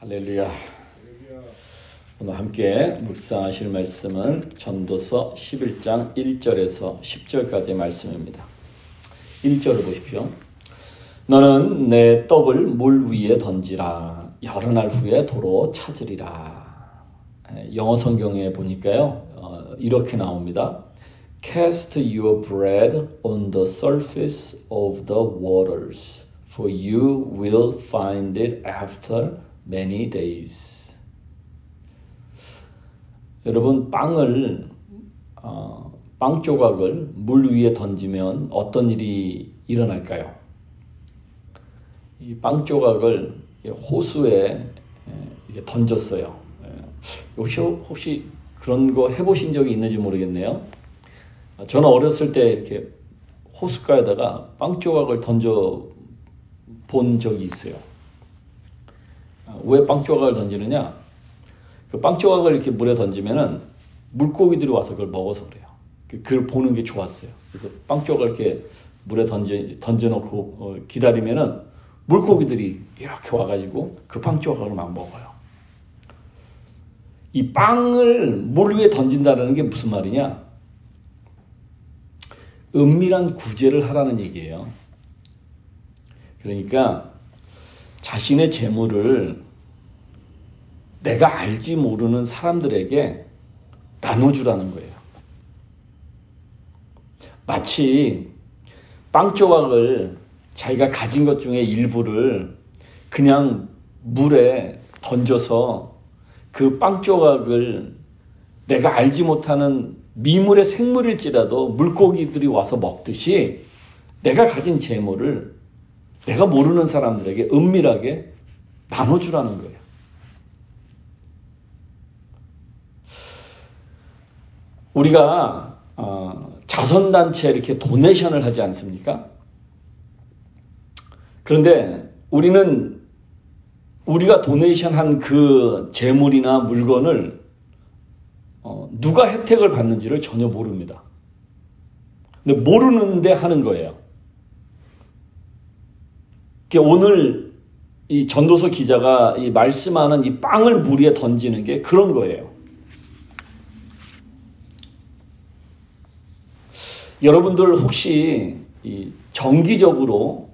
할렐루야. 오늘 함께 묵상하실 말씀은 전도서 11장 1절에서 10절까지의 말씀입니다. 1절을 보십시오. 너는 내 떡을 물 위에 던지라. 여러 날 후에 도로 찾으리라. 영어 성경에 보니까요. 어, 이렇게 나옵니다. Cast your bread on the surface of the waters, for you will find it after many days. 여러분 빵을 어, 빵 조각을 물 위에 던지면 어떤 일이 일어날까요? 이 빵 조각을 호수에 이렇게 던졌어요. 혹시, 혹시 그런 거 해보신 적이 있는지 모르겠네요. 저는 어렸을 때 이렇게 호숫가에다가 빵 조각을 던져 본 적이 있어요. 왜 빵 조각을 던지느냐? 그 빵 조각을 이렇게 물에 던지면은 물고기들이 와서 그걸 먹어서 그래요. 그걸 보는 게 좋았어요. 그래서 빵 조각을 이렇게 물에 던져, 던져놓고 어, 기다리면은 물고기들이 이렇게 와가지고 그 빵 조각을 막 먹어요. 이 빵을 물 위에 던진다는 게 무슨 말이냐? 은밀한 구제를 하라는 얘기예요. 그러니까 자신의 재물을 내가 알지 모르는 사람들에게 나눠주라는 거예요. 마치 빵 조각을 자기가 가진 것 중에 일부를 그냥 물에 던져서 그 빵 조각을 내가 알지 못하는 미물의 생물일지라도 물고기들이 와서 먹듯이 내가 가진 재물을 내가 모르는 사람들에게 은밀하게 나눠주라는 거예요. 우리가 어, 자선단체에 이렇게 도네이션을 하지 않습니까? 그런데 우리는 우리가 도네이션 한 그 재물이나 물건을 어, 누가 혜택을 받는지를 전혀 모릅니다. 근데 모르는데 하는 거예요. 오늘 이 전도서 기자가 이 말씀하는 이 빵을 물 위에 던지는 게 그런 거예요. 여러분들 혹시 정기적으로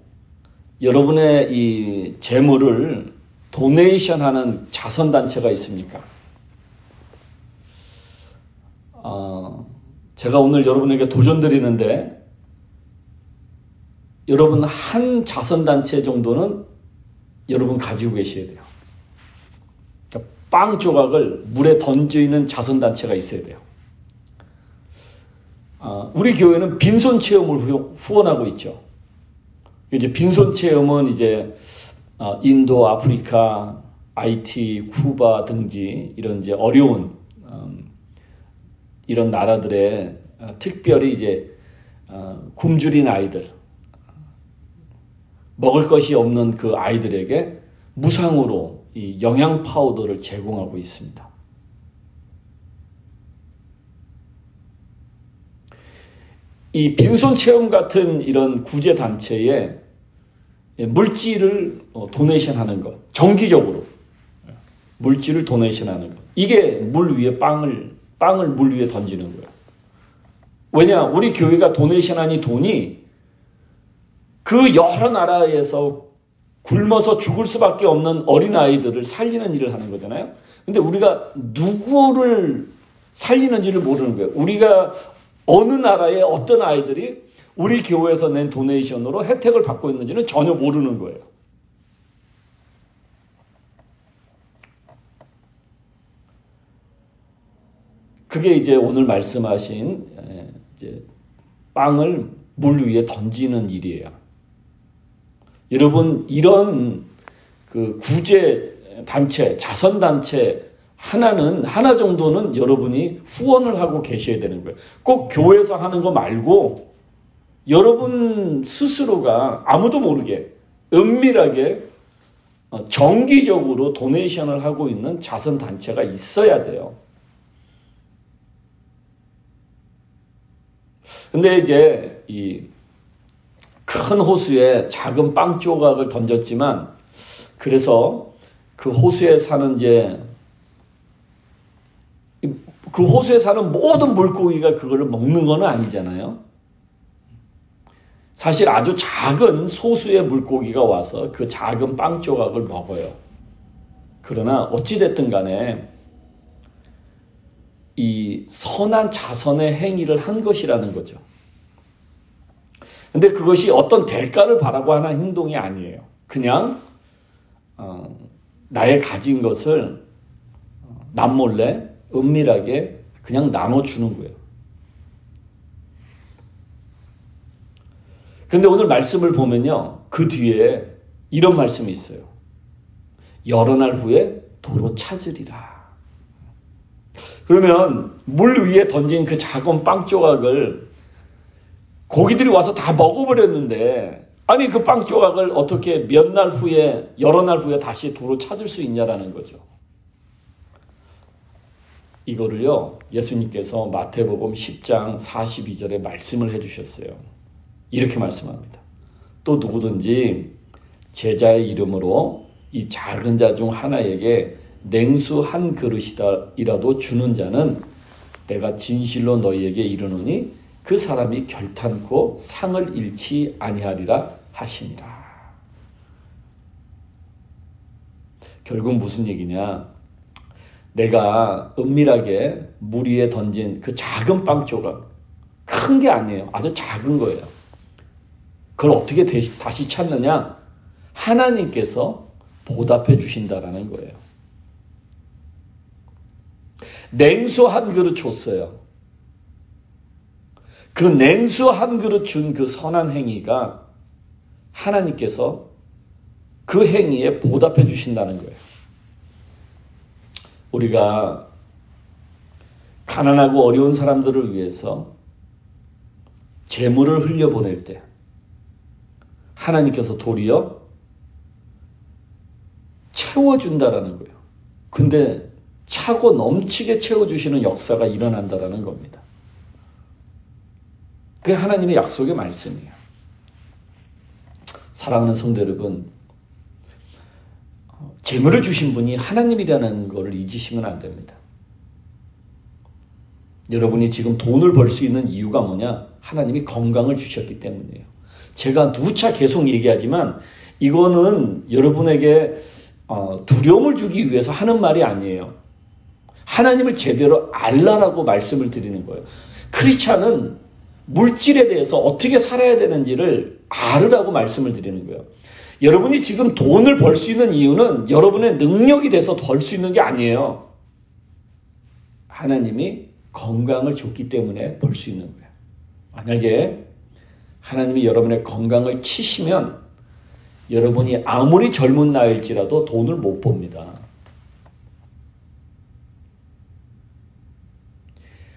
여러분의 이 재물을 도네이션 하는 자선단체가 있습니까? 어, 제가 오늘 여러분에게 도전 드리는데 여러분 한 자선단체 정도는 여러분 가지고 계셔야 돼요. 그러니까 빵 조각을 물에 던지는 자선단체가 있어야 돼요. 어, 우리 교회는 빈손 체험을 후원하고 있죠. 이제 빈손 체험은 이제 어, 인도, 아프리카, IT, 쿠바 등지 이런 이제 어려운 음, 이런 나라들의 어, 특별히 이제 어, 굶주린 아이들, 먹을 것이 없는 그 아이들에게 무상으로 이 영양 파우더를 제공하고 있습니다. 이 빈손 체험 같은 이런 구제 단체에 물질을 어, 도네이션 하는 것, 정기적으로 물질을 도네이션 하는 것. 이게 물 위에 빵을 빵을 물 위에 던지는 거예요. 왜냐? 우리 교회가 도네이션 하니 돈이 그 여러 나라에서 굶어서 죽을 수밖에 없는 어린아이들을 살리는 일을 하는 거잖아요. 근데 우리가 누구를 살리는지를 모르는 거예요. 우리가 어느 나라의 어떤 아이들이 우리 교회에서 낸 도네이션으로 혜택을 받고 있는지는 전혀 모르는 거예요. 그게 이제 오늘 말씀하신 이제 빵을 물 위에 던지는 일이에요. 여러분 이런 그 구제 단체, 자선 단체 하나는 하나 정도는 여러분이 후원을 하고 계셔야 되는 거예요. 꼭 교회에서 하는 거 말고 여러분 스스로가 아무도 모르게 은밀하게 어, 정기적으로 도네이션을 하고 있는 자선 단체가 있어야 돼요. 근데 이제 이 큰 호수에 작은 빵 조각을 던졌지만 그래서 그그 호수에 사는 이제 그 호수에 사는 모든 물고기가 그거를 먹는 건 아니잖아요. 사실 아주 작은 소수의 물고기가 와서 그 작은 빵 조각을 먹어요. 그러나 어찌됐든 간에 이 선한 자선의 행위를 한 것이라는 거죠. 근데 그것이 어떤 대가를 바라고 하는 행동이 아니에요. 그냥 어, 나의 가진 것을 어, 남몰래 은밀하게 그냥 나눠주는 거예요. 그런데 오늘 말씀을 보면요. 그 뒤에 이런 말씀이 있어요. 여러 날 후에 도로 찾으리라. 그러면 물 위에 던진 그 작은 빵 조각을 고기들이 와서 다 먹어버렸는데 아니 그 빵 조각을 어떻게 몇 날 후에 여러 날 후에 다시 도로 찾을 수 있냐라는 거죠. 이거를요 예수님께서 마태복음 10장 42절에 말씀을 해주셨어요. 이렇게 말씀합니다. 또 누구든지 제자의 이름으로 이 작은 자 중 하나에게 냉수 한 그릇이라도 주는 자는 내가 진실로 너희에게 이르노니 그 사람이 결탄코 상을 잃지 아니하리라 하시니라. 결국 무슨 얘기냐? 내가 은밀하게 물 위에 던진 그 작은 빵 조각, 큰 게 아니에요. 아주 작은 거예요. 그걸 어떻게 다시 찾느냐? 하나님께서 보답해 주신다라는 거예요. 냉수 한 그릇 줬어요. 그 냉수 한 그릇 준 그 선한 행위가 하나님께서 그 행위에 보답해 주신다는 거예요. 우리가 가난하고 어려운 사람들을 위해서 재물을 흘려보낼 때 하나님께서 도리어 채워준다라는 거예요. 근데 차고 넘치게 채워주시는 역사가 일어난다라는 겁니다. 그게 하나님의 약속의 말씀이에요. 사랑하는 성도 여러분, 재물을 주신 분이 하나님이라는 것을 잊으시면 안 됩니다. 여러분이 지금 돈을 벌 수 있는 이유가 뭐냐? 하나님이 건강을 주셨기 때문이에요. 제가 누차 계속 얘기하지만 이거는 여러분에게 어, 두려움을 주기 위해서 하는 말이 아니에요. 하나님을 제대로 알라라고 말씀을 드리는 거예요. 크리스찬은 물질에 대해서 어떻게 살아야 되는지를 알으라고 말씀을 드리는 거예요. 여러분이 지금 돈을 벌 수 있는 이유는 여러분의 능력이 돼서 벌 수 있는 게 아니에요. 하나님이 건강을 줬기 때문에 벌 수 있는 거예요. 만약에 하나님이 여러분의 건강을 치시면 여러분이 아무리 젊은 나이일지라도 돈을 못 봅니다.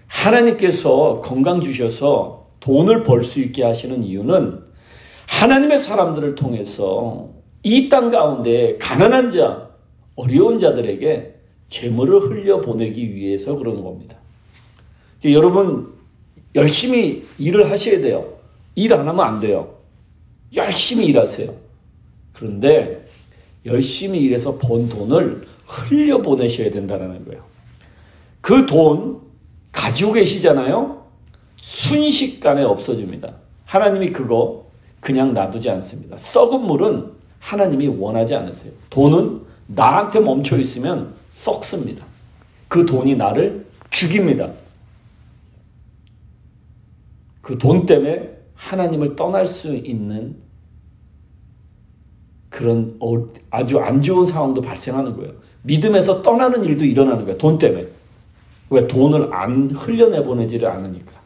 하나님께서 건강 주셔서 돈을 벌 수 있게 하시는 이유는 하나님의 사람들을 통해서 이 땅 가운데 가난한 자, 어려운 자들에게 재물을 흘려보내기 위해서 그런 겁니다. 여러분 열심히 일을 하셔야 돼요. 일 안 하면 안 돼요. 열심히 일하세요. 그런데 열심히 일해서 번 돈을 흘려보내셔야 된다는 거예요. 그 돈 가지고 계시잖아요. 순식간에 없어집니다. 하나님이 그거 그냥 놔두지 않습니다. 썩은 물은 하나님이 원하지 않으세요. 돈은 나한테 멈춰 있으면 썩습니다. 그 돈이 나를 죽입니다. 그 돈 때문에 하나님을 떠날 수 있는 그런 어, 아주 안 좋은 상황도 발생하는 거예요. 믿음에서 떠나는 일도 일어나는 거예요. 돈 때문에. 왜 돈을 안 흘려내보내지를 않으니까.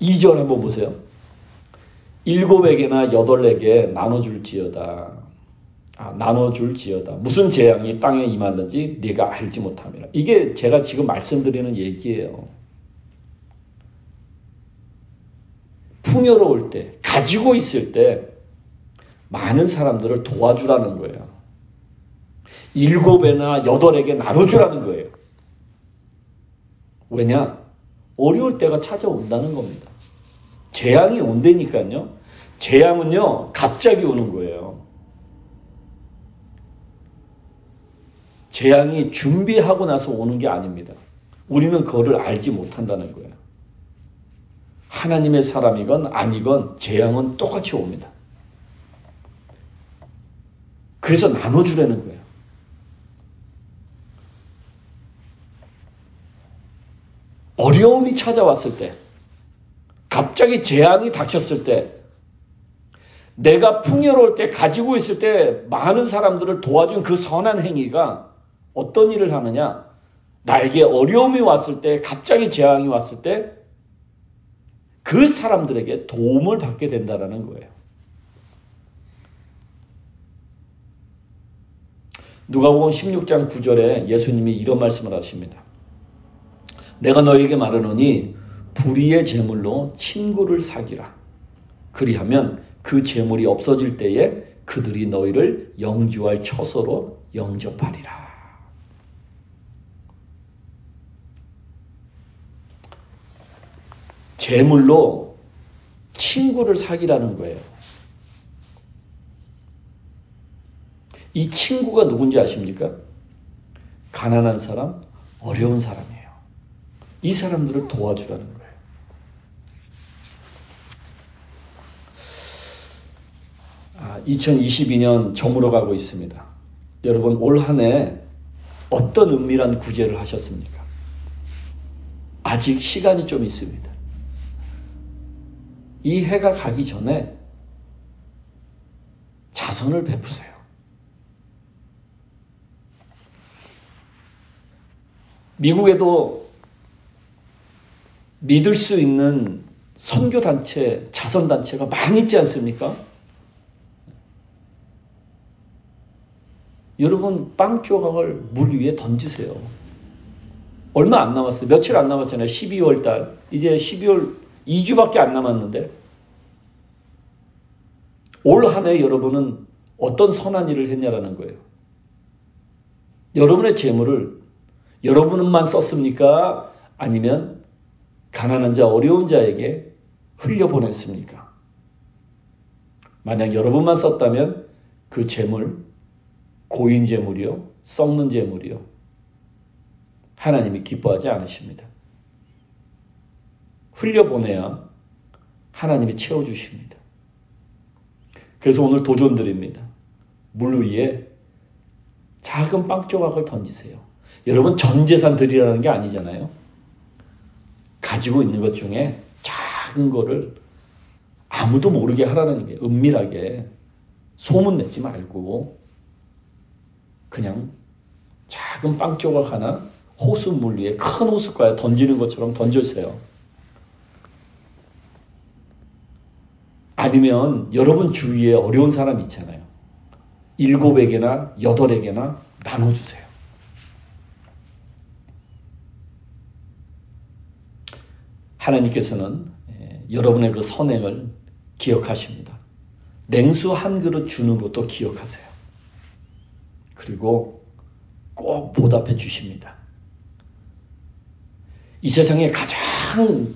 2절 한번 보세요. 일곱에게나 여덟에게 나눠줄지어다. 아, 나눠줄지어다. 무슨 재앙이 땅에 임하는지 네가 알지 못함이라. 이게 제가 지금 말씀드리는 얘기예요. 풍요로울 때, 가지고 있을 때 많은 사람들을 도와주라는 거예요. 일곱에나 여덟에게 나눠주라는 거예요. 왜냐? 어려울 때가 찾아온다는 겁니다. 재앙이 온다니까요. 재앙은요, 갑자기 오는 거예요. 재앙이 준비하고 나서 오는 게 아닙니다. 우리는 그거를 알지 못한다는 거예요. 하나님의 사람이건 아니건 재앙은 똑같이 옵니다. 그래서 나눠주라는 거예요. 어려움이 찾아왔을 때, 갑자기 재앙이 닥쳤을 때, 내가 풍요로울 때, 가지고 있을 때 많은 사람들을 도와준 그 선한 행위가 어떤 일을 하느냐? 나에게 어려움이 왔을 때, 갑자기 재앙이 왔을 때, 그 사람들에게 도움을 받게 된다는 거예요. 누가복음 16장 9절에 예수님이 이런 말씀을 하십니다. 내가 너에게 말하노니 불의의 제물로 친구를 사기라. 그리하면 그 제물이 없어질 때에 그들이 너희를 영주할 처소로 영접하리라. 제물로 친구를 사기라는 거예요. 이 친구가 누군지 아십니까? 가난한 사람, 어려운 사람이에요. 이 사람들을 도와주라는 거예요. 아, 2022년 저물어 가고 있습니다. 여러분 올 한 해 어떤 은밀한 구제를 하셨습니까? 아직 시간이 좀 있습니다. 이 해가 가기 전에 자선을 베푸세요. 미국에도 믿을 수 있는 선교단체, 자선단체가 많이 있지 않습니까? 여러분, 빵 조각을 물 위에 던지세요. 얼마 안 남았어요. 며칠 안 남았잖아요. 12월 달. 이제 12월 2주밖에 안 남았는데. 올 한 해 여러분은 어떤 선한 일을 했냐라는 거예요. 여러분의 재물을 여러분만 썼습니까? 아니면 가난한 자, 어려운 자에게 흘려보냈습니까? 만약 여러분만 썼다면 그 재물, 고인 재물이요, 썩는 재물이요, 하나님이 기뻐하지 않으십니다. 흘려보내야 하나님이 채워주십니다. 그래서 오늘 도전 드립니다. 물 위에 작은 빵 조각을 던지세요. 여러분 전 재산 드리라는 게 아니잖아요. 가지고 있는 것 중에 작은 거를 아무도 모르게 하라는 게 은밀하게 소문 내지 말고 그냥 작은 빵 조각 하나 호수 물 위에 큰 호숫가에 던지는 것처럼 던져주세요. 아니면 여러분 주위에 어려운 사람 있잖아요. 일곱에게나 여덟에게나 나눠주세요. 하나님께서는 예, 여러분의 그 선행을 기억하십니다. 냉수 한 그릇 주는 것도 기억하세요. 그리고 꼭 보답해 주십니다. 이 세상에 가장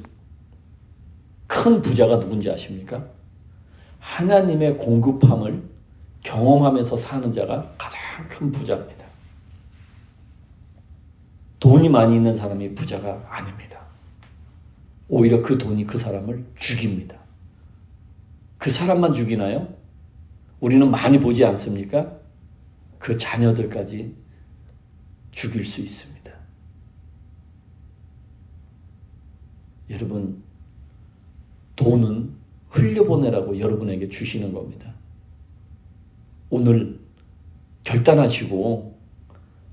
큰 부자가 누군지 아십니까? 하나님의 공급함을 경험하면서 사는 자가 가장 큰 부자입니다. 돈이 많이 있는 사람이 부자가 아닙니다. 오히려 그 돈이 그 사람을 죽입니다. 그 사람만 죽이나요? 우리는 많이 보지 않습니까? 그 자녀들까지 죽일 수 있습니다. 여러분, 돈은 흘려보내라고 여러분에게 주시는 겁니다. 오늘 결단하시고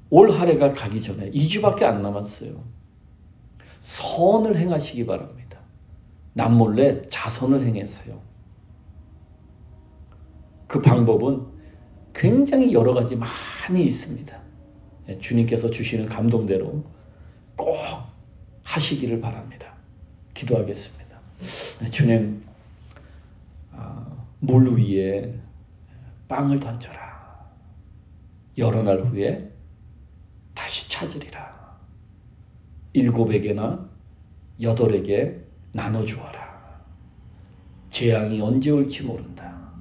올 한해가 가기 전에 2주밖에 안 남았어요. 선을 행하시기 바랍니다. 남몰래 자선을 행했어요. 그 방법은 굉장히 여러 가지 많이 있습니다. 예, 주님께서 주시는 감동대로 꼭 하시기를 바랍니다. 기도하겠습니다. 네, 주님, 아, 물 위에 빵을 던져라. 여러 날 후에 다시 찾으리라. 일곱에게나 여덟에게 나눠주어라. 재앙이 언제 올지 모른다.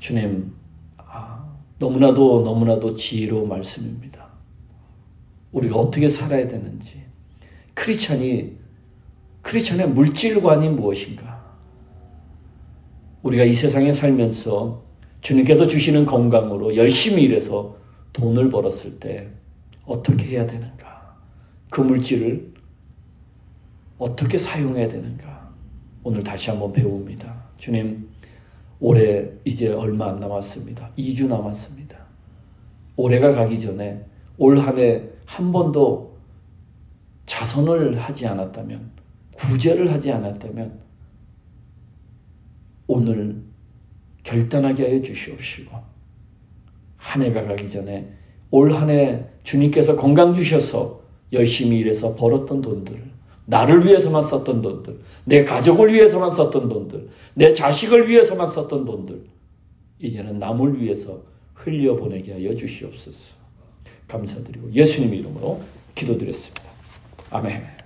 주님, 아, 너무나도 너무나도 지혜로운 말씀입니다. 우리가 어떻게 살아야 되는지, 크리스찬이 크리스찬의 물질관이 무엇인가? 우리가 이 세상에 살면서 주님께서 주시는 건강으로 열심히 일해서 돈을 벌었을 때 어떻게 해야 되는가? 그 물질을 어떻게 사용해야 되는가? 오늘 다시 한번 배웁니다. 주님, 올해 이제 얼마 안 남았습니다. 2주 남았습니다. 올해가 가기 전에 올 한 해 한 번도 자선을 하지 않았다면, 구제를 하지 않았다면, 오늘 결단하게 하여 주시옵시고, 한 해가 가기 전에 올 한 해 주님께서 건강 주셔서 열심히 일해서 벌었던 돈들을 나를 위해서만 썼던 돈들, 내 가족을 위해서만 썼던 돈들, 내 자식을 위해서만 썼던 돈들, 이제는 남을 위해서 흘려보내게 하여 주시옵소서. 감사드리고 예수님 이름으로 기도드렸습니다. 아멘.